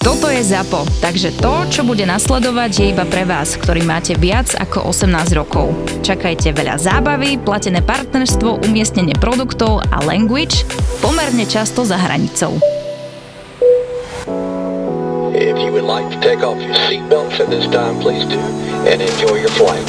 Toto je ZAPO, takže to, čo bude nasledovať, je iba pre vás, ktorý máte viac ako 18 rokov. Čakajte veľa zábavy, platené partnerstvo, umiestnenie produktov a language pomerne často za hranicou. If you would like to take off your seatbelts at this time, please do, and enjoy your flight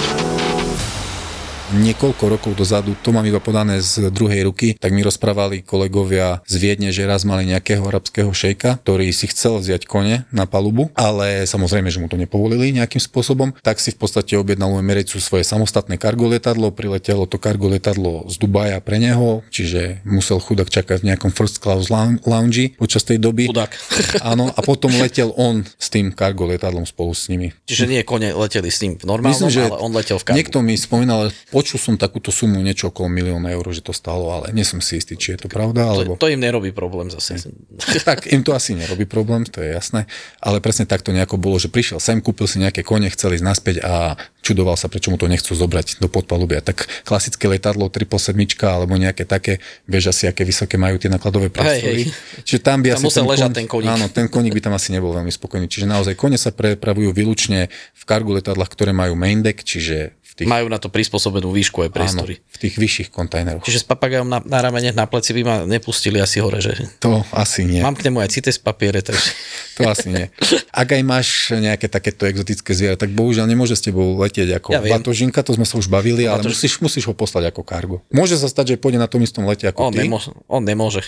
niekoľko rokov dozadu, to mám iba podané z druhej ruky, tak mi rozprávali kolegovia z Viedne, že raz mali nejakého arabského šejka, ktorý si chcel vziať kone na palubu, ale samozrejme, že mu to nepovolili nejakým spôsobom, tak si v podstate objednal u Emiratesu svoje samostatné kargo letadlo, priletelo to kargo letadlo z Dubaja pre neho, čiže musel chudák čakať v nejakom first class lounge počas tej doby. Chudák. Áno, a potom letel on s tým kargo letadlom spolu s nimi. Čiže nie kone leteli s ním v normálnom, Myslím, že ale on letel v kargu. Niekto mi spomínal, počul som takúto sumu niečo okolo milióna eur, že to stalo, ale nie som si istý, či je to pravda. Alebo... To, to im nerobí problém zase. tak im to asi nerobí problém, to je jasné, ale presne takto nejako bolo, že prišiel sem, kúpil si nejaké kone, chcel ísť naspäť a čudoval sa, prečo mu to nechcú zobrať do podpalubia. Tak klasické letadlo 777 alebo nejaké také, vieš asi, aké vysoké majú tie nakladové priestory. Čiže tam by tam asi ten, koník, ten koník. Áno, ten koník by tam asi nebol veľmi spokojný. Čiže naozaj kone sa prepravujú výlučne v kargu letadlách, ktoré majú main deck, čiže tých... Majú na to prispôsobenú výšku aj priestory. Áno, v tých vyšších kontajneroch. Čiže s papagajom na, na ramene, na pleci by ma nepustili asi hore, že? To asi nie. Mám k nemu aj cites papiere, takže... to asi nie. Ak aj máš nejaké takéto exotické zviera, tak bohužiaľ nemôže s tebou letieť ako ja batožinka, to sme sa už bavili, ale Batož... musíš, musíš ho poslať ako kargo. Môže sa stať, že pôjde na tom istom lete ako on ty. Nemô- on nemôže.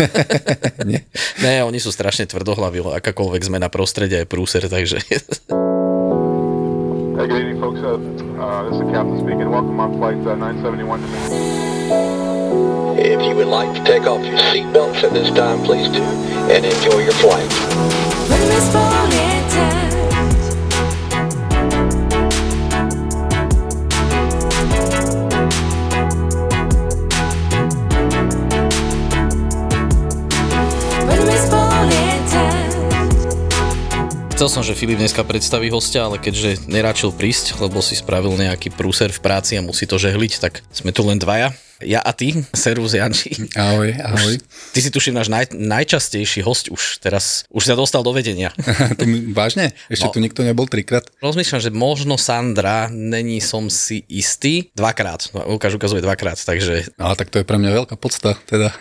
nie? Nie, oni sú strašne tvrdohlaví, akákoľvek zmena prostredia je prúser, takže... Hey, good evening, folks. Uh, uh, this is the captain speaking. Welcome on flight uh, 971 to me. If you would like to take off your seatbelts at this time, please do, and enjoy your flight. Chcel som, že Filip dneska predstaví hostia, ale keďže neráčil prísť, lebo si spravil nejaký prúser v práci a musí to žehliť, tak sme tu len dvaja ja a ty, Servus Janči. Ahoj, ahoj. Ty si tuším náš naj, najčastejší host už teraz, už sa dostal do vedenia. to mi, vážne? Ešte no, tu nikto nebol trikrát? Rozmýšľam, že možno Sandra, není som si istý, dvakrát. No, Lukáš ukazuje dvakrát, takže... No, tak to je pre mňa veľká podsta, teda.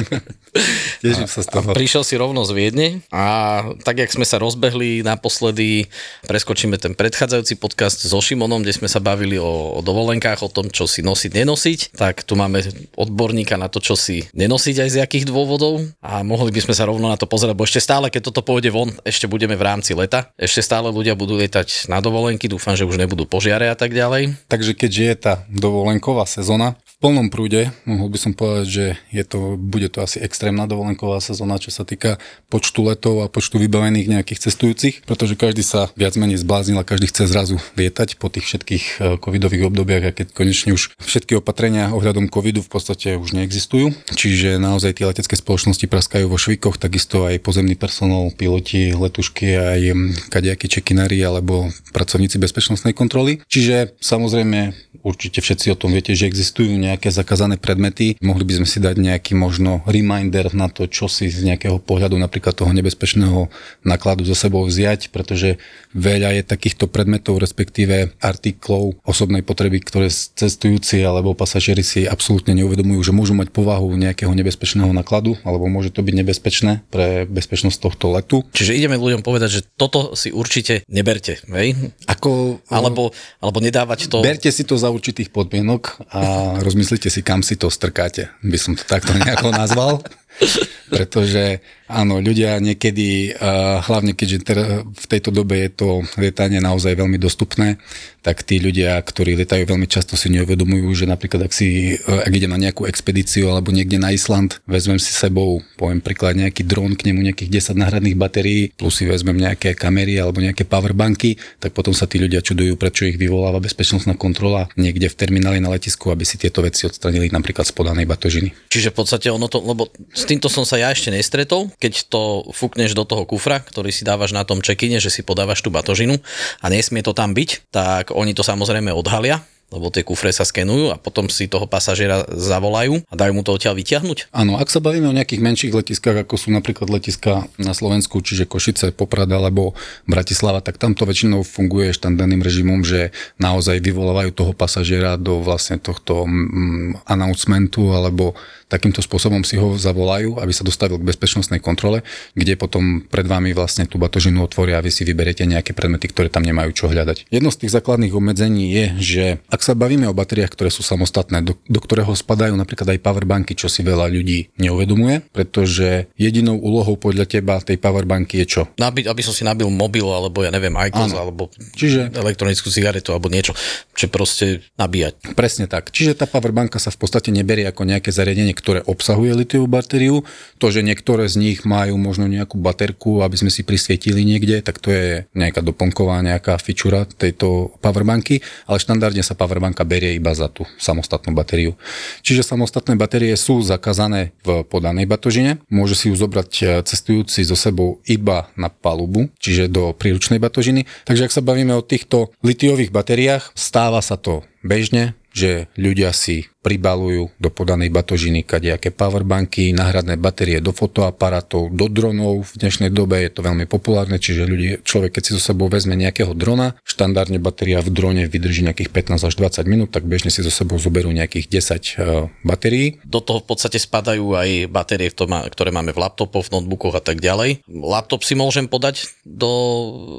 Teším sa z toho. Prišiel si rovno z Viedne a tak, jak sme sa rozbehli naposledy, preskočíme ten predchádzajúci podcast so Šimonom, kde sme sa bavili o, o dovolenkách, o tom, čo si nosiť, nenosiť, tak tu máme odborníka na to, čo si nenosiť aj z jakých dôvodov a mohli by sme sa rovno na to pozerať, bo ešte stále, keď toto pôjde von, ešte budeme v rámci leta, ešte stále ľudia budú lietať na dovolenky, dúfam, že už nebudú požiare a tak ďalej. Takže keďže je tá dovolenková sezóna, plnom prúde. Mohol by som povedať, že je to, bude to asi extrémna dovolenková sezóna, čo sa týka počtu letov a počtu vybavených nejakých cestujúcich, pretože každý sa viac menej zbláznil a každý chce zrazu lietať po tých všetkých e, covidových obdobiach a keď konečne už všetky opatrenia ohľadom covidu v podstate už neexistujú. Čiže naozaj tie letecké spoločnosti praskajú vo švikoch, takisto aj pozemný personál, piloti, letušky, aj kadejakí čekinári alebo pracovníci bezpečnostnej kontroly. Čiže samozrejme určite všetci o tom viete, že existujú zakázané predmety. Mohli by sme si dať nejaký možno reminder na to, čo si z nejakého pohľadu napríklad toho nebezpečného nákladu za sebou vziať, pretože veľa je takýchto predmetov, respektíve artiklov osobnej potreby, ktoré cestujúci alebo pasažieri si absolútne neuvedomujú, že môžu mať povahu nejakého nebezpečného nákladu, alebo môže to byť nebezpečné pre bezpečnosť tohto letu. Čiže ideme ľuďom povedať, že toto si určite neberte, hej? Ako, alebo, alebo nedávať to... Berte si to za určitých podmienok a rozmýšľajte Myslíte si, kam si to strkáte, by som to takto nejako nazval. Pretože áno, ľudia niekedy, hlavne keďže v tejto dobe je to lietanie naozaj veľmi dostupné, tak tí ľudia, ktorí lietajú veľmi často si neuvedomujú, že napríklad ak, si, ak idem na nejakú expedíciu alebo niekde na Island, vezmem si sebou, poviem príklad, nejaký dron, k nemu nejakých 10 náhradných batérií, plus si vezmem nejaké kamery alebo nejaké powerbanky, tak potom sa tí ľudia čudujú, prečo ich vyvoláva bezpečnostná kontrola niekde v termináli na letisku, aby si tieto veci odstranili napríklad z podanej batožiny. Čiže v podstate ono to, lebo s týmto som sa ja ešte nestretol, keď to fúkneš do toho kufra, ktorý si dávaš na tom čekine, že si podávaš tú batožinu a nesmie to tam byť, tak oni to samozrejme odhalia lebo tie kufre sa skenujú a potom si toho pasažiera zavolajú a dajú mu to odtiaľ vyťahnuť? Áno, ak sa bavíme o nejakých menších letiskách, ako sú napríklad letiska na Slovensku, čiže Košice, Poprad alebo Bratislava, tak tam to väčšinou funguje štandardným režimom, že naozaj vyvolávajú toho pasažiera do vlastne tohto mm, announcementu alebo takýmto spôsobom si ho zavolajú, aby sa dostavil k bezpečnostnej kontrole, kde potom pred vami vlastne tú batožinu otvoria a vy si vyberiete nejaké predmety, ktoré tam nemajú čo hľadať. Jedno z tých základných obmedzení je, že ak sa bavíme o batériách, ktoré sú samostatné, do, do ktorého spadajú napríklad aj powerbanky, čo si veľa ľudí neuvedomuje, pretože jedinou úlohou podľa teba tej powerbanky je čo? Nabi, aby som si nabil mobil, alebo ja neviem, iCloud, alebo Čiže... elektronickú cigaretu, alebo niečo, čo proste nabíjať. Presne tak. Čiže tá powerbanka sa v podstate neberie ako nejaké zariadenie, ktoré obsahuje litiovú batériu. To, že niektoré z nich majú možno nejakú baterku, aby sme si prisvietili niekde, tak to je nejaká doplnková nejaká fičura tejto powerbanky, ale štandardne sa powerbanka berie iba za tú samostatnú batériu. Čiže samostatné batérie sú zakázané v podanej batožine. Môže si ju zobrať e, cestujúci so sebou iba na palubu, čiže do príručnej batožiny. Takže ak sa bavíme o týchto litiových batériách, stáva sa to bežne, že ľudia si pribalujú do podanej batožiny kadejaké powerbanky, náhradné batérie do fotoaparátov, do dronov. V dnešnej dobe je to veľmi populárne, čiže ľudia, človek keď si so sebou vezme nejakého drona, štandardne batéria v drone vydrží nejakých 15 až 20 minút, tak bežne si so sebou zoberú nejakých 10 uh, batérií. Do toho v podstate spadajú aj batérie, ktoré máme v laptopoch, v notebookoch a tak ďalej. Laptop si môžem podať do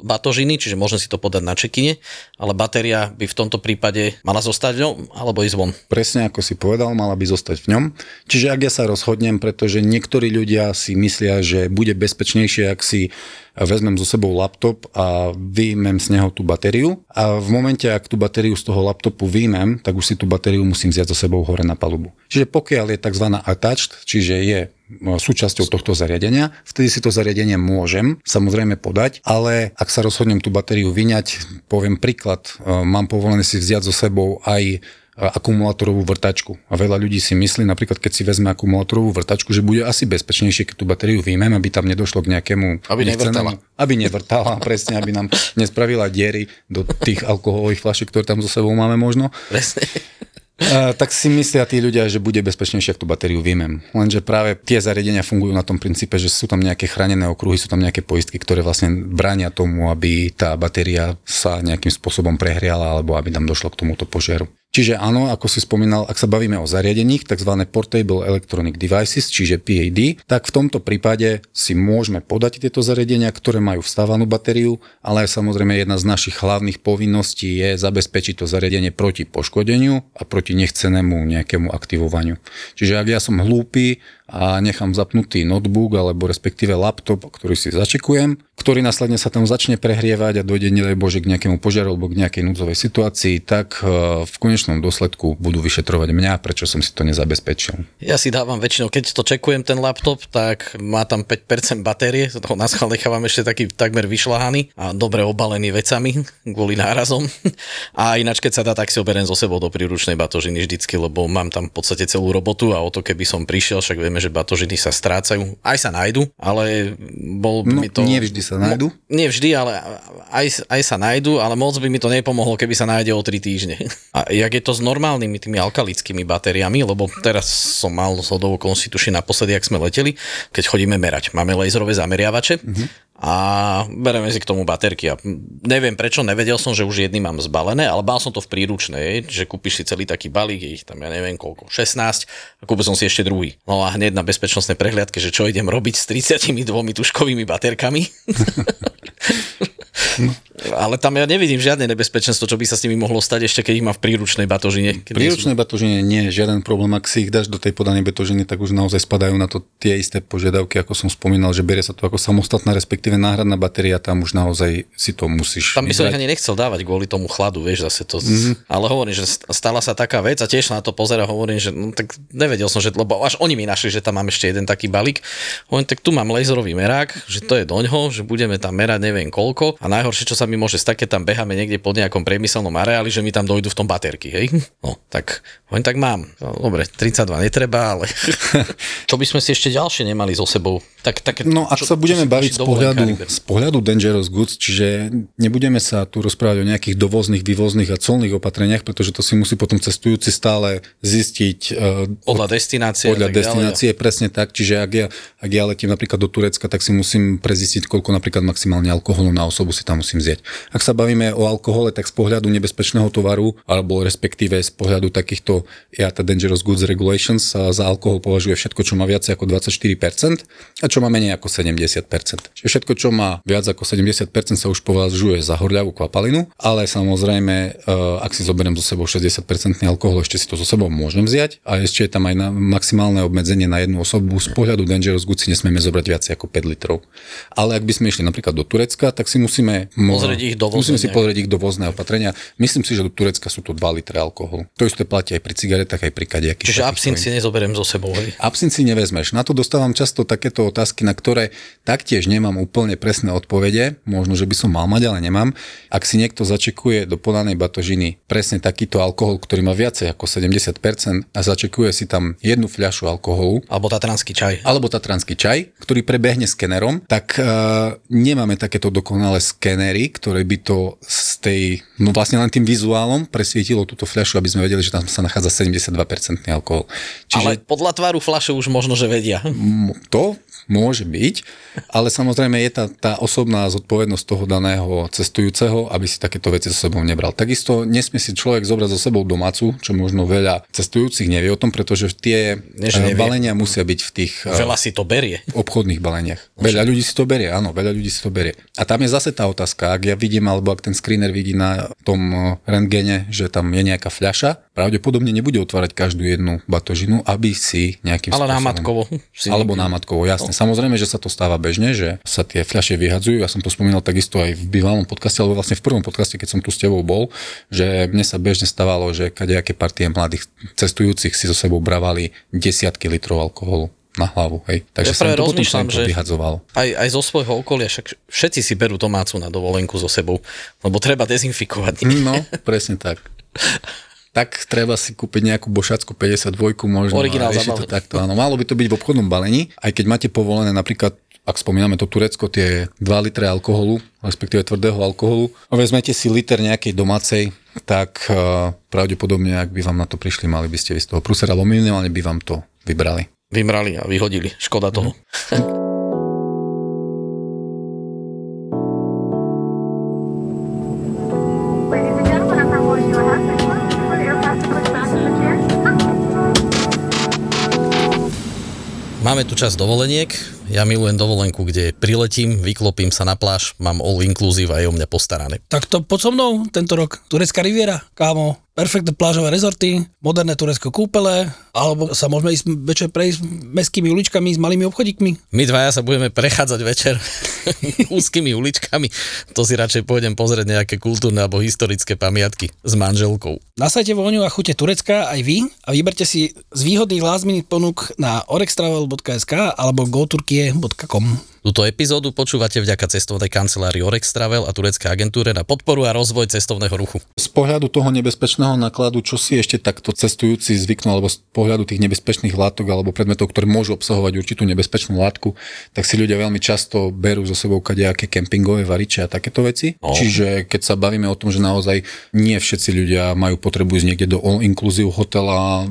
batožiny, čiže môžem si to podať na čekine, ale batéria by v tomto prípade mala zostať v ňom alebo ísť von. Presne ako si povedal, mala by zostať v ňom. Čiže ak ja sa rozhodnem, pretože niektorí ľudia si myslia, že bude bezpečnejšie, ak si vezmem so sebou laptop a vyjmem z neho tú batériu a v momente, ak tú batériu z toho laptopu vyjmem, tak už si tú batériu musím vziať so sebou hore na palubu. Čiže pokiaľ je tzv. attached, čiže je no, súčasťou tohto zariadenia, vtedy si to zariadenie môžem samozrejme podať, ale ak sa rozhodnem tú batériu vyňať, poviem príklad, e, mám povolené si vziať so sebou aj akumulátorovú vrtačku. A veľa ľudí si myslí, napríklad keď si vezme akumulátorovú vrtačku, že bude asi bezpečnejšie, keď tú batériu vyjmem, aby tam nedošlo k nejakému... Aby nevrtala. Aby nevrtala, presne, aby nám nespravila diery do tých alkoholových fľašiek, ktoré tam so sebou máme možno. Presne. Uh, tak si myslia tí ľudia, že bude bezpečnejšie, ak tú batériu vyjmem. Lenže práve tie zariadenia fungujú na tom princípe, že sú tam nejaké chránené okruhy, sú tam nejaké poistky, ktoré vlastne bránia tomu, aby tá batéria sa nejakým spôsobom prehriala alebo aby tam došlo k tomuto požiaru. Čiže áno, ako si spomínal, ak sa bavíme o zariadeních, tzv. Portable Electronic Devices, čiže PAD, tak v tomto prípade si môžeme podať tieto zariadenia, ktoré majú vstávanú batériu, ale samozrejme jedna z našich hlavných povinností je zabezpečiť to zariadenie proti poškodeniu a proti nechcenému nejakému aktivovaniu. Čiže ak ja som hlúpy a nechám zapnutý notebook alebo respektíve laptop, ktorý si začekujem, ktorý následne sa tam začne prehrievať a dojde nedaj Bože k nejakému požiaru alebo k nejakej núdzovej situácii, tak e, v konečnom dôsledku budú vyšetrovať mňa, prečo som si to nezabezpečil. Ja si dávam väčšinou, keď to čekujem ten laptop, tak má tam 5% batérie, toho na schvál nechávam ešte taký takmer vyšľahaný a dobre obalený vecami kvôli nárazom. A ináč, keď sa dá, tak si oberiem zo sebou do príručnej batožiny vždycky, lebo mám tam v podstate celú robotu a o to, keby som prišiel, však vieme, že batožiny sa strácajú, aj sa nájdu, ale bol by no, mi to... Nie vždy sa nájdu. Mo, nie vždy, ale aj, aj sa nájdu, ale moc by mi to nepomohlo, keby sa nájde o 3 týždne. A jak je to s normálnymi tými alkalickými batériami, lebo teraz som mal z hodou okolností tuši naposledy, ak sme leteli, keď chodíme merať. Máme laserové zameriavače mm-hmm a bereme si k tomu baterky. A neviem prečo, nevedel som, že už jedny mám zbalené, ale mal som to v príručnej, že kúpiš si celý taký balík, ich tam ja neviem koľko, 16 a kúpil som si ešte druhý. No a hneď na bezpečnostnej prehliadke, že čo idem robiť s 32 tuškovými baterkami. Ale tam ja nevidím žiadne nebezpečenstvo, čo by sa s nimi mohlo stať ešte, keď ich má v príručnej batožine. V príručnej batožine nie je žiaden problém. Ak si ich dáš do tej podanej batožiny, tak už naozaj spadajú na to tie isté požiadavky, ako som spomínal, že berie sa to ako samostatná, respektíve náhradná batéria, tam už naozaj si to musíš. Tam by som ich ani nechcel dávať kvôli tomu chladu, vieš, zase to. Mm-hmm. Ale hovorím, že stala sa taká vec a tiež na to pozera, hovorím, že no, tak nevedel som, že, lebo až oni mi našli, že tam mám ešte jeden taký balík. Hovorím, tak tu mám laserový merák, že to je doňho, že budeme tam merať neviem koľko a najhoršie, čo sa mi mi môže stať, keď tam beháme niekde pod nejakom priemyselnom areáli, že mi tam dojdu v tom baterky, hej? No, tak len tak mám. No, dobre, 32 netreba, ale čo by sme si ešte ďalšie nemali so sebou? Tak, tak, No ak čo, sa budeme čo baviť z pohľadu, berú? z pohľadu Dangerous Goods, čiže nebudeme sa tu rozprávať o nejakých dovozných, vývozných a colných opatreniach, pretože to si musí potom cestujúci stále zistiť uh, Podľa destinácie. podľa tak ďalej. destinácie, presne tak. Čiže ak ja, ak ja letím napríklad do Turecka, tak si musím prezistiť, koľko napríklad maximálne alkoholu na osobu si tam musím zjať. Ak sa bavíme o alkohole, tak z pohľadu nebezpečného tovaru, alebo respektíve z pohľadu takýchto IATA Dangerous Goods Regulations sa za alkohol považuje všetko, čo má viac ako 24% a čo má menej ako 70%. Čiže všetko, čo má viac ako 70% sa už považuje za horľavú kvapalinu, ale samozrejme, eh, ak si zoberiem so sebou 60% alkohol, ešte si to so sebou môžem vziať a ešte je tam aj na maximálne obmedzenie na jednu osobu. Z pohľadu Dangerous Goods si nesmieme zobrať viac ako 5 litrov. Ale ak by sme išli napríklad do Turecka, tak si musíme Pozrieť ich dovozné musíme si pozrieť ich dovozné opatrenia. Myslím si, že do Turecka sú to 2 litre alkoholu. To isté platí aj pri cigaretách, aj pri kadejakých. Čiže si nezoberiem so sebou, hej? Absint si nevezmeš. Na to dostávam často takéto otázky, na ktoré taktiež nemám úplne presné odpovede. Možno, že by som mal mať, ale nemám. Ak si niekto začekuje do podanej batožiny presne takýto alkohol, ktorý má viacej ako 70% a začekuje si tam jednu fľašu alkoholu, Alebo tatranský čaj. alebo tatranský čaj, ktorý prebehne skenerom, tak uh, nemáme takéto dokonalé skenery, ktoré by to z tej, no vlastne len tým vizuálom presvietilo túto fľašu, aby sme vedeli, že tam sa nachádza 72% alkohol. Ale podľa tvaru flaše už možno, že vedia. To môže byť, ale samozrejme je tá, tá osobná zodpovednosť toho daného cestujúceho, aby si takéto veci so sebou nebral. Takisto nesmie si človek zobrať so sebou domácu, čo možno veľa cestujúcich nevie o tom, pretože tie eh, nevie. balenia musia byť v tých eh, Veľa si to berie. obchodných baleniach. Veľa ľudí si to berie, áno, veľa ľudí si to berie. A tam je zase tá otázka, ak ja vidím, alebo ak ten screener vidí na tom eh, rentgene, že tam je nejaká fľaša, pravdepodobne nebude otvárať každú jednu batožinu, aby si nejakým Ale spôsobom... námatkovo. Alebo námatkovo, jasne. Samozrejme, že sa to stáva bežne, že sa tie fľaše vyhadzujú. Ja som to spomínal takisto aj v bývalom podcaste, alebo vlastne v prvom podcaste, keď som tu s tebou bol, že mne sa bežne stávalo, že kadejaké partie mladých cestujúcich si so sebou bravali desiatky litrov alkoholu na hlavu. Hej. Takže Ja práve to potom to že- vyhadzovalo. Aj, aj zo svojho okolia, však všetci si berú domácu na dovolenku so sebou, lebo treba dezinfikovať. No, presne tak. Tak treba si kúpiť nejakú bošackú 52 možno Originál to takto. Áno, malo by to byť v obchodnom balení, aj keď máte povolené napríklad ak spomíname to Turecko, tie 2 litre alkoholu, respektíve tvrdého alkoholu, a vezmete si liter nejakej domácej, tak uh, pravdepodobne, ak by vám na to prišli, mali by ste ísť z toho prúsera, alebo minimálne by vám to vybrali. Vymrali a vyhodili. Škoda toho. Ladies Máme tu čas dovoleniek. Ja milujem dovolenku, kde priletím, vyklopím sa na pláž, mám all inclusive a je o mňa postarané. Tak to poď so mnou tento rok. Turecká riviera, kámo, perfektné plážové rezorty, moderné turecké kúpele, alebo sa môžeme ísť večer prejsť mestskými uličkami s malými obchodíkmi. My dvaja sa budeme prechádzať večer úzkými uličkami. To si radšej pôjdem pozrieť nejaké kultúrne alebo historické pamiatky s manželkou. Nasajte voňu a chute Turecka aj vy a vyberte si z výhodných last minute ponúk na orextravel.sk alebo goturkie.com. Túto epizódu počúvate vďaka cestovnej kancelárii Orex Travel a tureckej agentúre na podporu a rozvoj cestovného ruchu. Z pohľadu toho nebezpečného nákladu, čo si ešte takto cestujúci zvyknú, alebo z pohľadu tých nebezpečných látok alebo predmetov, ktoré môžu obsahovať určitú nebezpečnú látku, tak si ľudia veľmi často berú so sebou kadejaké kempingové variče a takéto veci. No. Čiže keď sa bavíme o tom, že naozaj nie všetci ľudia majú potrebu ísť niekde do all-inclusive hotela,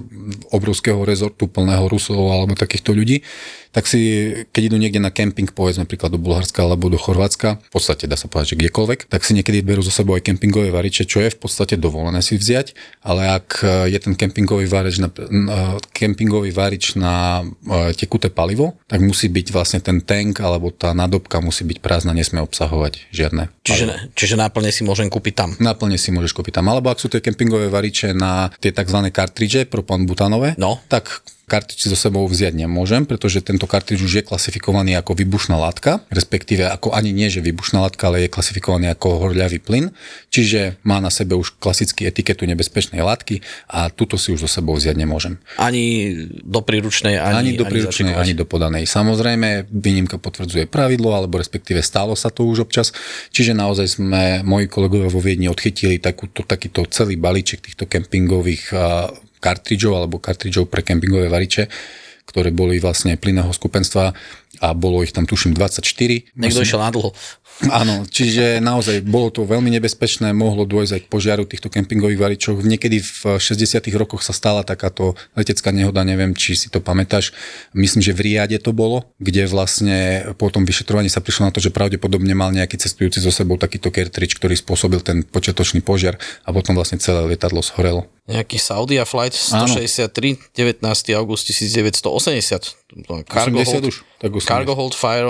obrovského rezortu plného Rusov alebo takýchto ľudí, tak si, keď idú niekde na kemping, povedzme napríklad do Bulharska alebo do Chorvátska, v podstate dá sa povedať, že kdekoľvek, tak si niekedy berú so sebou aj kempingové variče, čo je v podstate dovolené si vziať, ale ak je ten kempingový varič na, na, kempingový varič na e, tekuté palivo, tak musí byť vlastne ten tank alebo tá nadobka musí byť prázdna, nesmie obsahovať žiadne Čiže, čiže náplne si môžem kúpiť tam. Náplne si môžeš kúpiť tam. Alebo ak sú tie kempingové variče na tie tzv. kartridže propan butanové, No. tak kartridž so sebou vziať nemôžem, pretože tento kartridž už je klasifikovaný ako výbušná látka, respektíve ako ani nie, že výbušná látka, ale je klasifikovaný ako horľavý plyn, čiže má na sebe už klasický etiketu nebezpečnej látky a túto si už so sebou vziať nemôžem. Ani do príručnej, ani, Ani do príručnej, zašikovať. ani do podanej. Samozrejme, výnimka potvrdzuje pravidlo, alebo respektíve stalo sa to už občas. Čiže naozaj sme, moji kolegovia vo Viedni odchytili takúto, takýto celý balíček týchto kempingových kartridžov alebo kartridžov pre kempingové variče, ktoré boli vlastne plynného skupenstva a bolo ich tam tuším 24. Niekto išiel na dlho. Áno, čiže naozaj bolo to veľmi nebezpečné, mohlo dôjsť aj k požiaru týchto kempingových varičov. Niekedy v 60 rokoch sa stala takáto letecká nehoda, neviem, či si to pamätáš. Myslím, že v Riade to bolo, kde vlastne po tom vyšetrovaní sa prišlo na to, že pravdepodobne mal nejaký cestujúci so sebou takýto cartridge, ktorý spôsobil ten počiatočný požiar a potom vlastne celé lietadlo zhorelo. Nejaký Saudia Flight 163, 19. august 1980. Cargo 80 hold, už? Tak 80. cargo hold fire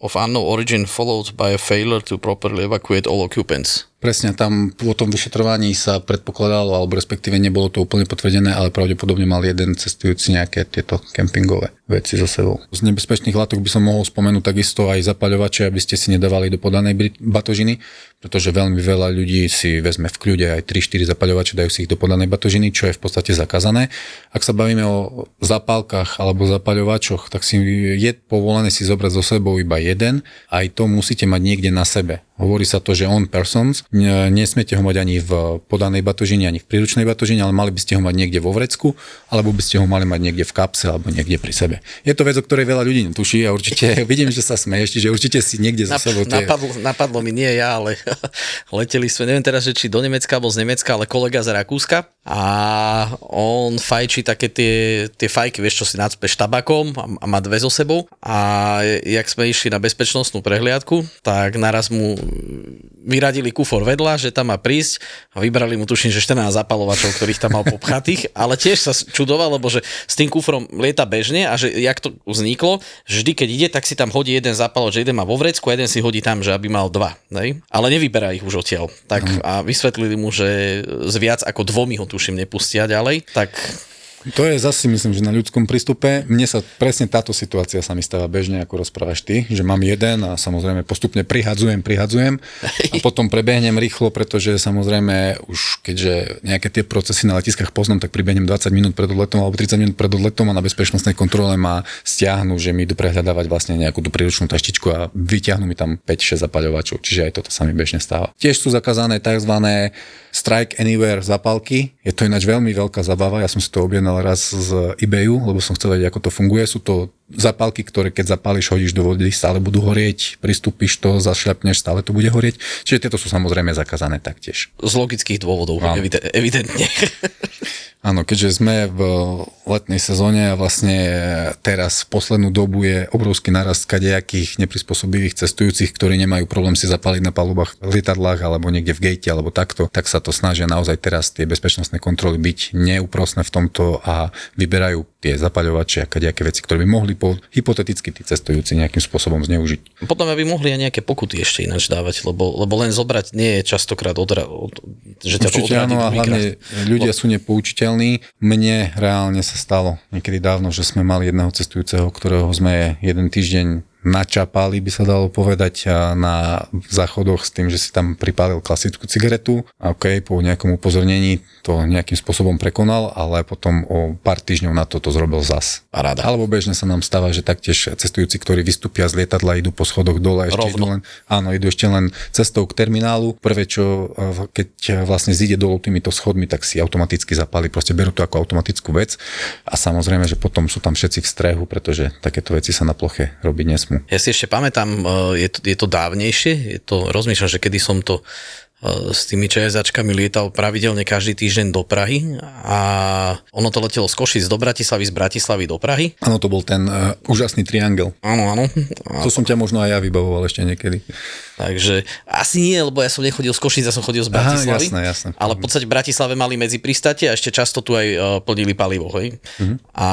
of unknown origin followed by a failure to properly evacuate all occupants. Presne, tam po tom vyšetrovaní sa predpokladalo, alebo respektíve nebolo to úplne potvrdené, ale pravdepodobne mal jeden cestujúci nejaké tieto kempingové veci so sebou. Z nebezpečných látok by som mohol spomenúť takisto aj zapaľovače, aby ste si nedávali do podanej batožiny, pretože veľmi veľa ľudí si vezme v kľude aj 3-4 zapaľovače, dajú si ich do podanej batožiny, čo je v podstate zakázané. Ak sa bavíme o zapálkach alebo zapaľovačoch, tak si je povolené si zobrať so sebou iba jeden, aj to musíte mať niekde na sebe. Hovorí sa to, že on persons, ne- nesmiete ho mať ani v podanej batožine, ani v príručnej batožine, ale mali by ste ho mať niekde vo vrecku, alebo by ste ho mali mať niekde v kapse, alebo niekde pri sebe. Je to vec, o ktorej veľa ľudí netuší a určite vidím, že sa smeješ, čiže určite si niekde za sebou tie... napadlo, napadlo mi, nie ja, ale leteli sme, neviem teraz, že či do Nemecka alebo z Nemecka, ale kolega z Rakúska a on fajčí také tie, tie fajky, vieš, čo si nadspeš tabakom a, a má dve so sebou a jak sme išli na bezpečnostnú prehliadku, tak naraz mu vyradili kufor vedľa, že tam má prísť a vybrali mu tuším, že 14 zapalovačov, ktorých tam mal popchatých, ale tiež sa čudoval, lebo že s tým kufrom lieta bežne a že jak to vzniklo, vždy keď ide, tak si tam hodí jeden zapalovač, že jeden má vo vrecku a jeden si hodí tam, že aby mal dva. Ne? Ale nevyberá ich už odtiaľ. Tak a vysvetlili mu, že z viac ako dvomi ho tuším nepustia ďalej, tak To je zase myslím, že na ľudskom prístupe. Mne sa presne táto situácia sa mi stáva bežne, ako rozprávaš ty, že mám jeden a samozrejme postupne prihadzujem, prihadzujem a potom prebehnem rýchlo, pretože samozrejme už keďže nejaké tie procesy na letiskách poznám, tak pribehnem 20 minút pred odletom alebo 30 minút pred odletom a na bezpečnostnej kontrole ma stiahnu, že mi idú prehľadávať vlastne nejakú tú príručnú taštičku a vyťahnú mi tam 5-6 zapaľovačov, čiže aj toto sa mi bežne stáva. Tiež sú zakázané tzv. Strike Anywhere zapálky. Je to ináč veľmi veľká zabava. Ja som si to objednal raz z eBayu, lebo som chcel vedieť, ako to funguje. Sú to zapálky, ktoré keď zapáliš, hodíš do vody, stále budú horieť, pristúpiš to, zašľapneš, stále to bude horieť. Čiže tieto sú samozrejme zakázané taktiež. z logických dôvodov, Áno. evide- evidentne. Áno, keďže sme v letnej sezóne a vlastne teraz v poslednú dobu je obrovský narast kadejakých neprispôsobivých cestujúcich, ktorí nemajú problém si zapáliť na palubách v lietadlách alebo niekde v gate alebo takto, tak sa to snažia naozaj teraz tie bezpečnostné kontroly byť neúprosné v tomto a vyberajú tie zapaľovače a kadejaké veci, ktoré by mohli po, hypoteticky tí cestujúci nejakým spôsobom zneužiť. Potom aby mohli aj nejaké pokuty ešte ináč dávať, lebo, lebo len zobrať nie je častokrát odra, od, že ťa to Určite odradí áno a hlavne ľudia sú nepoučiteľní. Mne reálne sa stalo niekedy dávno, že sme mali jedného cestujúceho, ktorého sme jeden týždeň načapali, by sa dalo povedať, a na záchodoch s tým, že si tam pripálil klasickú cigaretu. A OK, po nejakom upozornení to nejakým spôsobom prekonal, ale potom o pár týždňov na to to zrobil zas. Paráda. Alebo bežne sa nám stáva, že taktiež cestujúci, ktorí vystúpia z lietadla, idú po schodoch dole, ešte Rovno. idú len, áno, idú ešte len cestou k terminálu. Prvé, čo eh, keď vlastne zíde dolu týmito schodmi, tak si automaticky zapali, proste berú to ako automatickú vec a samozrejme, že potom sú tam všetci v strehu, pretože takéto veci sa na ploche robiť nesmú. Ja si ešte pamätám, eh, je to, je to dávnejšie, je to, rozmýšľam, že kedy som to eh, s tými ČSAčkami lietal pravidelne každý týždeň do Prahy a ono to letelo z Košic do Bratislavy, z Bratislavy do Prahy. Áno, to bol ten uh, úžasný triangel. Áno, áno. To som ťa možno aj ja vybavoval ešte niekedy. Takže asi nie, lebo ja som nechodil z Košic, ja som chodil z Bratislavy. jasné, jasné. Ale v podstate v Bratislave mali medzi pristate a ešte často tu aj eh, plnili palivo. Hej? Mhm. A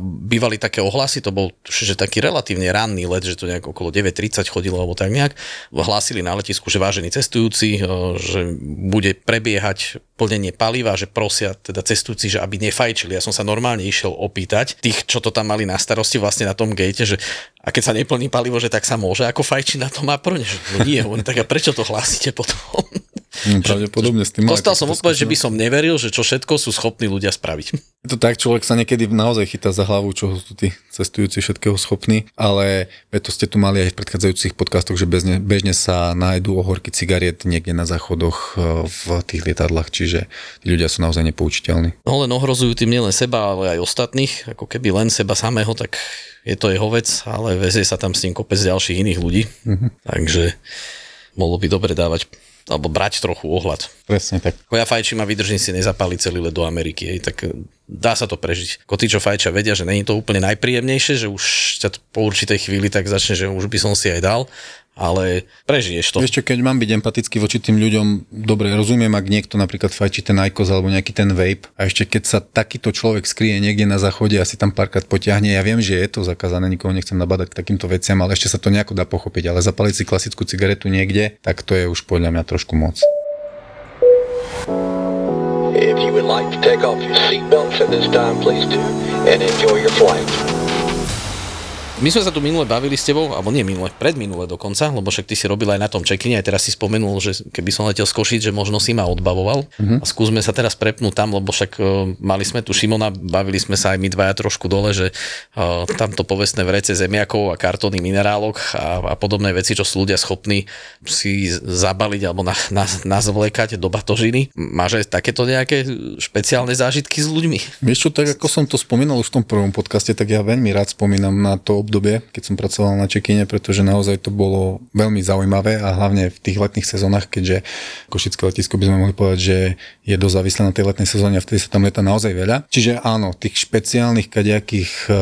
bývali také ohlasy, to bol že taký relatívne ranný let, že to nejak okolo 9.30 chodilo alebo tak nejak. Hlásili na letisku, že vážení cestujúci, eh, že bude prebiehať plnenie paliva, že prosia teda cestujúci, že aby nefajčili. Ja som sa normálne išiel opýtať tých, čo to tam mali na starosti vlastne na tom gate, že a keď sa neplní palivo, že tak sa môže ako fajčiť na tom apróne, že no nie, on, tak a prečo to hlásite potom? Hm, pravdepodobne s tým Dostal som odpoveď, že by som neveril, že čo všetko sú schopní ľudia spraviť. Je to tak, človek sa niekedy naozaj chytá za hlavu, čo sú tí cestujúci všetkého schopní, ale to ste tu mali aj v predchádzajúcich podcastoch, že bežne, bežne sa nájdú ohorky cigariet niekde na záchodoch e, v tých lietadlách, čiže tí ľudia sú naozaj nepoučiteľní. No len ohrozujú tým nielen seba, ale aj ostatných. Ako keby len seba samého, tak je to jeho vec, ale vezie sa tam s ním kopec ďalších iných ľudí. Takže bolo by dobre dávať alebo brať trochu ohľad. Presne tak. Ako ja fajčím a vydržím si nezapáliť celý let do Ameriky, hej, tak e, dá sa to prežiť. Ako tí, čo fajčia, vedia, že není to úplne najpríjemnejšie, že už ťa po určitej chvíli tak začne, že už by som si aj dal, ale prežiješ to. Vieš čo, keď mám byť empatický voči tým ľuďom, dobre, rozumiem, ak niekto napríklad fajčí ten IQOS alebo nejaký ten vape a ešte keď sa takýto človek skrie niekde na záchode a si tam párkrát potiahne, ja viem, že je to zakázané, nikoho nechcem nabadať k takýmto veciam, ale ešte sa to nejako dá pochopiť, ale zapaliť si klasickú cigaretu niekde, tak to je už podľa mňa trošku moc. If you would like to take off your seatbelts at this time, please do, and enjoy your flight. My sme sa tu minule bavili s tebou, alebo nie minule, predminule dokonca, lebo však ty si robil aj na tom check aj teraz si spomenul, že keby som letel z Košic, že možno si ma odbavoval. Uh-huh. A skúsme sa teraz prepnúť tam, lebo však uh, mali sme tu Šimona, bavili sme sa aj my dvaja trošku dole, že uh, tamto povestné vrece zemiakov a kartóny minerálok a, a podobné veci, čo sú ľudia schopní si zabaliť alebo na, na, nazvlekať do batožiny. Máš aj takéto nejaké špeciálne zážitky s ľuďmi? Vieš čo, tak ako som to spomínal už v tom prvom podcaste, tak ja veľmi rád spomínam na to obdobie, keď som pracoval na čekine, pretože naozaj to bolo veľmi zaujímavé a hlavne v tých letných sezónach, keďže Košické letisko by sme mohli povedať, že je dosť závislé na tej letnej sezóne a vtedy sa tam leta naozaj veľa. Čiže áno, tých špeciálnych kadejakých uh,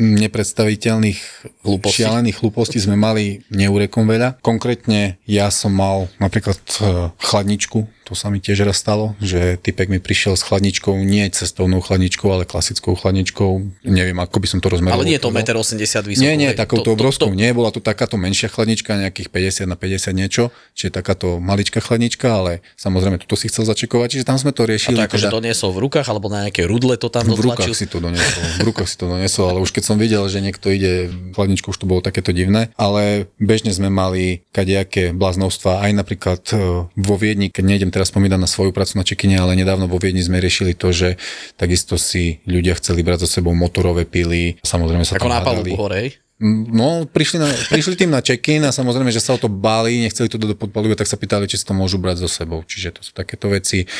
nepredstaviteľných Hlúpostí. šialených hlúpostí sme mali neurekom veľa. Konkrétne ja som mal napríklad uh, chladničku, to sa mi tiež raz stalo, že typek mi prišiel s chladničkou, nie cestovnou chladničkou, ale klasickou chladničkou. Neviem, ako by som to rozmeral. Ale nie je to 1,80 m vysoko. Nie, nie, takouto obrovskou. Nie, bola to takáto menšia chladnička, nejakých 50 na 50 niečo, čiže takáto maličká chladnička, ale samozrejme tuto si chcel začekovať, čiže tam sme to A riešili. to akože teda- doniesol v rukách, alebo na nejaké rudle to tam v rukách dotlačil? si to doniesol, v rukách si to doniesol, ale už keď som videl, že niekto ide chladničkou, už to bolo takéto divné, ale bežne sme mali kadejaké bláznovstva, aj napríklad e, vo Viedni, keď nejdem teraz spomínať na svoju prácu na čekine, ale nedávno vo Viedni sme riešili to, že takisto si ľudia chceli brať so sebou motorové pily, samozrejme sa Ako tam na palubu hej? No, prišli, na, prišli tým na check-in a samozrejme, že sa o to báli, nechceli to do podpalubu, tak sa pýtali, či si to môžu brať so sebou. Čiže to sú takéto veci.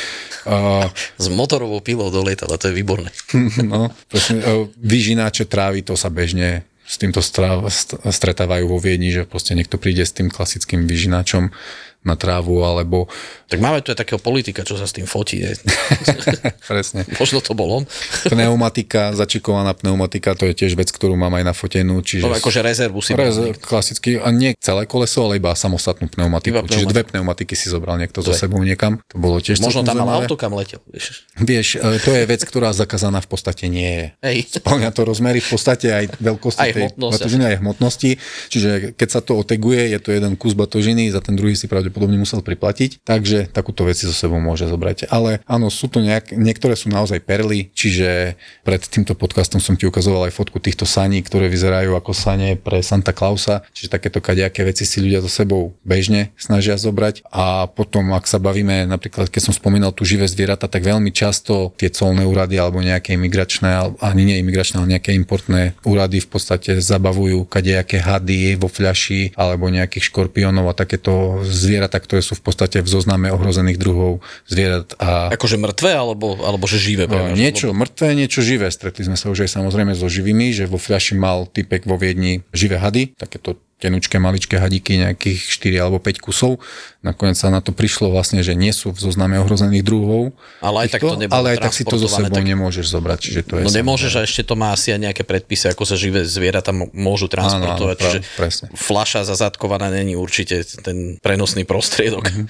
Uh, S motorovou pilou do lietadla, to je výborné. no, presne, uh, vyžináče trávy, to sa bežne s týmto stretávajú vo Viedni, že proste niekto príde s tým klasickým vyžináčom na trávu, alebo Tak máme tu aj takého politika, čo sa s tým fotí. Ne? presne. Možno to bolo. Pneumatika, začekovaná pneumatika, to je tiež vec, ktorú mám aj na fotenú. Čiže No, akože rezervu si Rez, mal. klasicky, a nie celé koleso, ale iba samostatnú pneumatiku. Iba Čiže dve pneumatiky si zobral niekto so Dve. sebou niekam. To bolo tiež Možno tam mal auto, kam letel. Vieš. Vieš, e, to je vec, ktorá zakázaná v podstate nie je. Hej. Splňa to rozmery v podstate aj veľkosti Aj tej hmotnosť. batožiny, aj hmotnosti. Čiže keď sa to oteguje, je to jeden kus batožiny, za ten druhý si pravdepodobne musel priplatiť. Takže takúto veci so sebou môže zobrať. Ale áno, sú to nejak, niektoré sú naozaj perly, čiže pred týmto podcastom som ti ukazoval aj fotku týchto saní, ktoré vyzerajú ako sane pre Santa Clausa. Čiže takéto kadejaké veci si ľudia so sebou bežne snažia zobrať. A potom, ak sa bavíme, napríklad keď som spomínal tu živé zvieratá, tak veľmi často tie colné úrady alebo nejaké imigračné, ani nie imigračné, ale nejaké importné úrady v podstate zabavujú kadejaké hady vo fľaši alebo nejakých škorpiónov a takéto zvieratá, ktoré sú v podstate v zozname ohrozených druhov zvierat a Akože mŕtve, alebo, alebo že živé? E, prevažne? Niečo mŕtve, niečo živé. Stretli sme sa už aj samozrejme so živými, že vo fľaši mal typek vo Viedni živé hady, takéto tenučké, maličké hadíky, nejakých 4 alebo 5 kusov. Nakoniec sa na to prišlo vlastne, že nie sú v zozname ohrozených druhov. Ale aj tak to nebolo ale aj tak si to so sebou tak- nemôžeš zobrať. Čiže to je No samozrejme- nemôžeš a ešte to má asi aj nejaké predpisy, ako sa živé zvieratá môžu transportovať. Áno, áno, čiže presne. fľaša zazadkovaná není určite ten prenosný prostriedok. Mhm.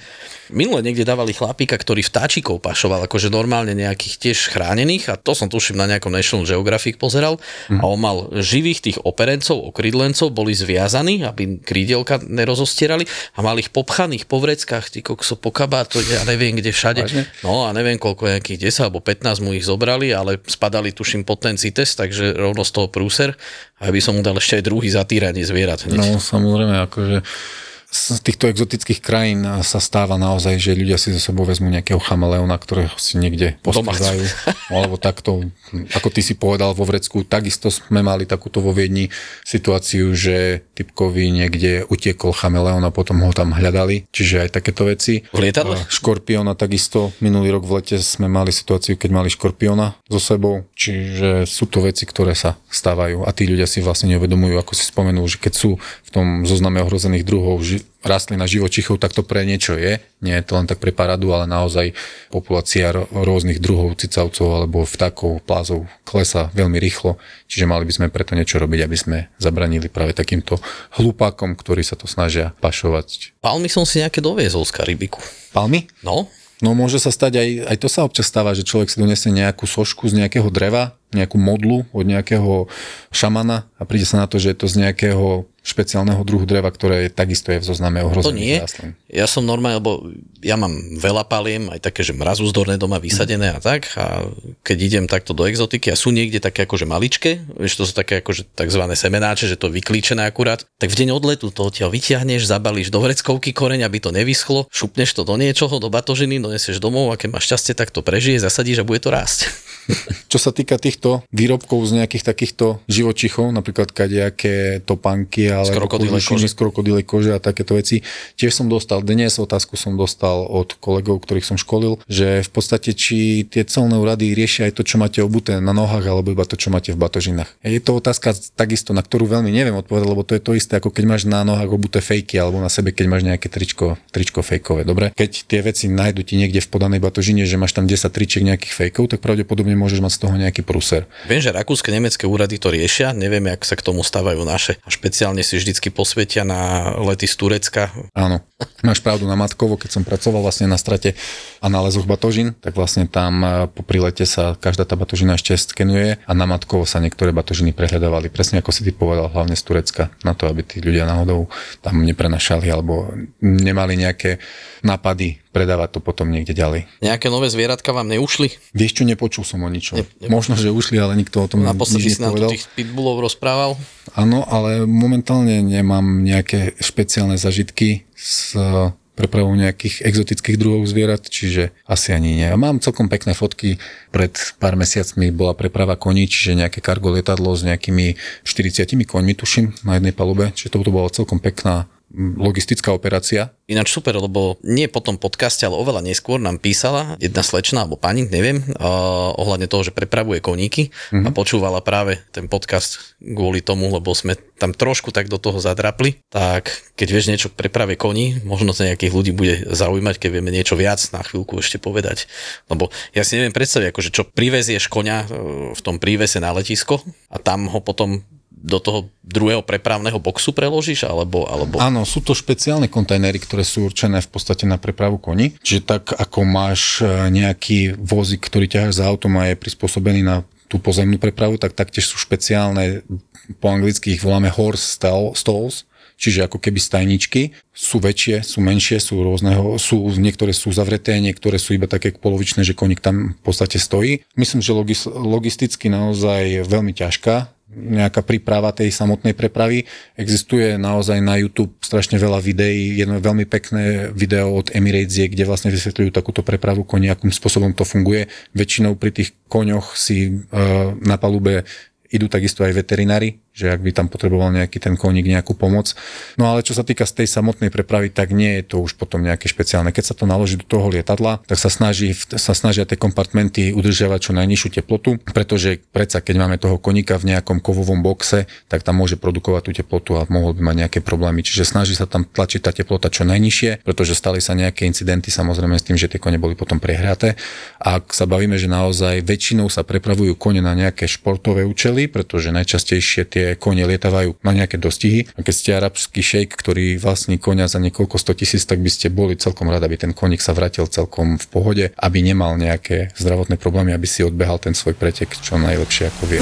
Minule niekde dávali chlapíka, ktorý vtáčikov pašoval, akože normálne nejakých tiež chránených a to som tuším na nejakom National Geographic pozeral a on mal živých tých operencov, okrydlencov, boli zviazaní, aby krídelka nerozostierali a mal ich popchaných po vreckách, ty kokso, po kabátu, ja neviem kde všade. Vážne? No a neviem koľko, nejakých 10 alebo 15 mu ich zobrali, ale spadali tuším pod ten CITES, takže rovno z toho prúser. A by som mu dal ešte aj druhý za týranie zvierat. hneď. No samozrejme, akože z týchto exotických krajín sa stáva naozaj, že ľudia si so sebou vezmú nejakého chameleona, ktorého si niekde poskladajú. Alebo takto, ako ty si povedal vo Vrecku, takisto sme mali takúto vo Viedni situáciu, že typkovi niekde utiekol chameleon a potom ho tam hľadali. Čiže aj takéto veci. V lietadle? Škorpiona takisto. Minulý rok v lete sme mali situáciu, keď mali škorpiona so sebou. Čiže sú to veci, ktoré sa stávajú a tí ľudia si vlastne neuvedomujú, ako si spomenul, že keď sú v tom zozname ohrozených druhov ži- rastlín a živočichov, tak to pre niečo je. Nie je to len tak pre paradu, ale naozaj populácia ro- rôznych druhov cicavcov alebo vtákov, plázov klesa veľmi rýchlo. Čiže mali by sme preto niečo robiť, aby sme zabranili práve takýmto hlupákom, ktorí sa to snažia pašovať. Palmy som si nejaké doviezol z Karibiku. Palmy? No, No môže sa stať aj, aj to sa občas stáva, že človek si donesie nejakú sošku z nejakého dreva, nejakú modlu od nejakého šamana a príde sa na to, že je to z nejakého špeciálneho druhu dreva, ktoré je, takisto je v zozname to ohrozených nie. rastlín. Ja som normálne, lebo ja mám veľa paliem, aj také, že mrazúzdorné doma vysadené a tak. A keď idem takto do exotiky a sú niekde také akože maličké, vieš, to sú také akože tzv. semenáče, že to je vyklíčené akurát, tak v deň odletu to odtiaľ vyťahneš, zabalíš do vreckovky koreň, aby to nevyschlo, šupneš to do niečoho, do batožiny, donesieš domov a keď máš šťastie, tak to prežije, zasadíš a bude to rásť. Čo sa týka týchto výrobkov z nejakých takýchto živočichov, napríklad kadejaké krokodílej kožušiny kože. z krokodílej kože a takéto veci, tiež som dostal, dnes otázku som dostal od kolegov, ktorých som školil, že v podstate či tie celné úrady riešia aj to, čo máte obuté na nohách, alebo iba to, čo máte v batožinách. Je to otázka takisto, na ktorú veľmi neviem odpovedať, lebo to je to isté, ako keď máš na nohách obuté fejky, alebo na sebe, keď máš nejaké tričko, tričko fejkové. Dobre? Keď tie veci nájdu ti niekde v podanej batožine, že máš tam 10 tričiek nejakých fejkov, tak pravdepodobne môžeš mať z toho nejaký prúser. Viem, že rakúske, nemecké úrady to riešia, neviem, jak sa k tomu stávajú naše. A špeciálne si vždycky posvetia na lety z Turecka. Áno, máš pravdu na Matkovo, keď som pracoval vlastne na strate a na lezoch batožín, tak vlastne tam eh, po prilete sa každá tá batožina ešte skenuje a na Matkovo sa niektoré batožiny prehľadávali. Presne ako si ty povedal, hlavne z Turecka, na to, aby tí ľudia náhodou tam neprenašali alebo nemali nejaké nápady predávať to potom niekde ďalej. Nejaké nové zvieratka vám neušli? Vieš čo, nepočul som o ničom. Ne- Možno, že ušli, ale nikto o tom Naposledy nič si nám tu tých pitbullov rozprával. Áno, ale momentálne nemám nejaké špeciálne zažitky s prepravou nejakých exotických druhov zvierat, čiže asi ani nie. Mám celkom pekné fotky. Pred pár mesiacmi bola preprava koní, čiže nejaké kargo lietadlo s nejakými 40 koňmi, tuším, na jednej palube. Čiže to bola celkom pekná logistická operácia. Ináč super, lebo nie po tom podcaste, ale oveľa neskôr nám písala jedna slečna alebo pani, neviem, uh, ohľadne toho, že prepravuje koníky mm-hmm. a počúvala práve ten podcast kvôli tomu, lebo sme tam trošku tak do toho zadrapli. Tak keď vieš niečo k preprave koní, možno to nejakých ľudí bude zaujímať, keď vieme niečo viac na chvíľku ešte povedať. Lebo ja si neviem predstaviť, akože čo privezieš konia uh, v tom prívese na letisko a tam ho potom do toho druhého prepravného boxu preložíš, alebo, alebo... Áno, sú to špeciálne kontajnery, ktoré sú určené v podstate na prepravu koní. Čiže tak ako máš e, nejaký vozík, ktorý ťaháš za autom a je prispôsobený na tú pozemnú prepravu, tak taktiež sú špeciálne, po anglicky ich voláme horse stall- stalls, čiže ako keby stajničky. Sú väčšie, sú menšie, sú rôzneho, sú, niektoré sú zavreté, niektoré sú iba také polovičné, že koník tam v podstate stojí. Myslím, že logis, logisticky naozaj veľmi ťažká nejaká príprava tej samotnej prepravy. Existuje naozaj na YouTube strašne veľa videí, jedno veľmi pekné video od Emirates, je, kde vlastne vysvetľujú takúto prepravu koní, akým spôsobom to funguje. Väčšinou pri tých koňoch si uh, na palube idú takisto aj veterinári, že ak by tam potreboval nejaký ten koník nejakú pomoc. No ale čo sa týka z tej samotnej prepravy, tak nie je to už potom nejaké špeciálne. Keď sa to naloží do toho lietadla, tak sa, snaží, sa snažia tie kompartmenty udržiavať čo najnižšiu teplotu, pretože predsa keď máme toho koníka v nejakom kovovom boxe, tak tam môže produkovať tú teplotu a mohol by mať nejaké problémy. Čiže snaží sa tam tlačiť tá teplota čo najnižšie, pretože stali sa nejaké incidenty samozrejme s tým, že tie kone boli potom prehraté. Ak sa bavíme, že naozaj väčšinou sa prepravujú kone na nejaké športové účely, pretože najčastejšie tie tie kone lietavajú na nejaké dostihy. A keď ste arabský šejk, ktorý vlastní konia za niekoľko 100 tisíc, tak by ste boli celkom rád, aby ten koník sa vrátil celkom v pohode, aby nemal nejaké zdravotné problémy, aby si odbehal ten svoj pretek čo najlepšie ako vie.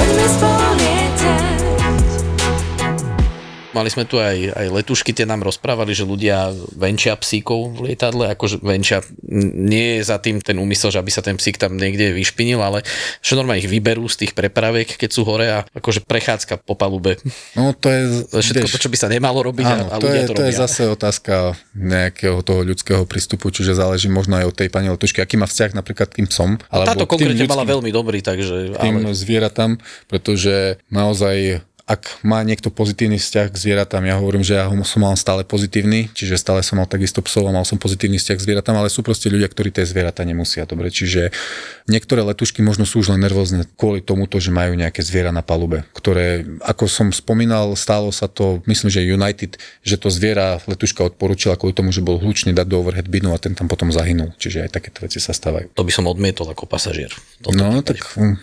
Mali sme tu aj, aj letušky, tie nám rozprávali, že ľudia venčia psíkov v lietadle, akože venčia, nie je za tým ten úmysel, že aby sa ten psík tam niekde vyšpinil, ale že normálne ich vyberú z tých prepraviek, keď sú hore a akože prechádzka po palube. No to je... Je všetko vieš, to, čo by sa nemalo robiť Áno, a, a to, ľudia je, to, to je robia. zase otázka nejakého toho ľudského prístupu, čiže záleží možno aj od tej pani letušky, aký má vzťah napríklad k tým psom. Alebo Táto k konkrétne mala ľudským- veľmi dobrý, takže... tým Ale, zvieratám, pretože naozaj ak má niekto pozitívny vzťah k zvieratám, ja hovorím, že ja ho som mal stále pozitívny, čiže stále som mal takisto psov a mal som pozitívny vzťah k zvieratám, ale sú proste ľudia, ktorí tie zvieratá nemusia dobre. Čiže niektoré letušky možno sú už len nervózne kvôli tomuto, že majú nejaké zviera na palube, ktoré, ako som spomínal, stálo sa to, myslím, že United, že to zviera letuška odporúčila kvôli tomu, že bol hlučný dať do overhead binu a ten tam potom zahynul. Čiže aj takéto veci sa stávajú. to by som odmietol ako pasažier. No, prípade. tak hm,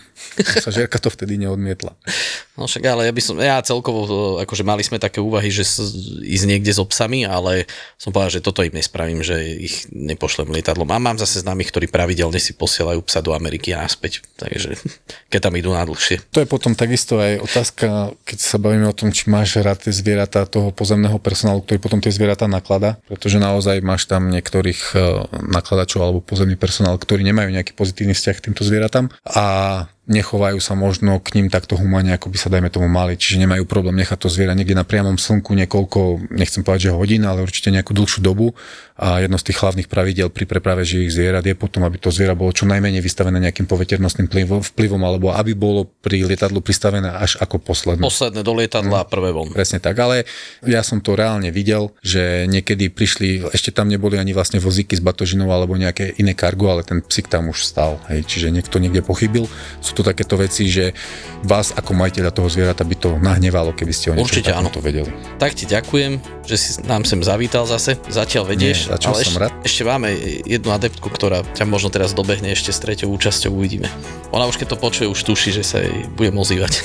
pasažierka to vtedy neodmietla. No však ale ja by som, ja celkovo, e, akože mali sme také úvahy, že ísť niekde s obsami, ale som povedal, že toto im nespravím, že ich nepošlem lietadlom. A mám zase známych, ktorí pravidelne si posielajú psa do Ameriky a naspäť, takže keď tam idú na dlhšie. To je potom takisto aj otázka, keď sa bavíme o tom, či máš rád tie zvieratá toho pozemného personálu, ktorý potom tie zvieratá naklada, pretože naozaj máš tam niektorých eh, nakladačov alebo pozemný personál, ktorí nemajú nejaký pozitívny vzťah k týmto zvieratám a nechovajú sa možno k ním takto humane, ako by sa dajme tomu mali, čiže nemajú problém nechať to zviera niekde na priamom slnku niekoľko, nechcem povedať, že hodín, ale určite nejakú dlhšiu dobu a jedno z tých hlavných pravidel pri preprave živých zvierat je potom, aby to zviera bolo čo najmenej vystavené nejakým poveternostným vplyvom, alebo aby bolo pri lietadlu pristavené až ako posledné. Posledné do lietadla a prvé von. Presne tak, ale ja som to reálne videl, že niekedy prišli, ešte tam neboli ani vlastne vozíky s batožinou alebo nejaké iné kargo, ale ten psík tam už stal. Hej, čiže niekto niekde pochybil. Sú to takéto veci, že vás ako majiteľa toho zvierata by to nahnevalo, keby ste o niečom Určite áno. takomto vedeli. Tak ti ďakujem, že si nám sem zavítal zase, zatiaľ vedieš. Nie, ale som ešte, rád. ešte máme jednu adeptku, ktorá ťa možno teraz dobehne ešte s treťou účasťou, uvidíme. Ona už keď to počuje, už tuší, že sa jej budem ozývať.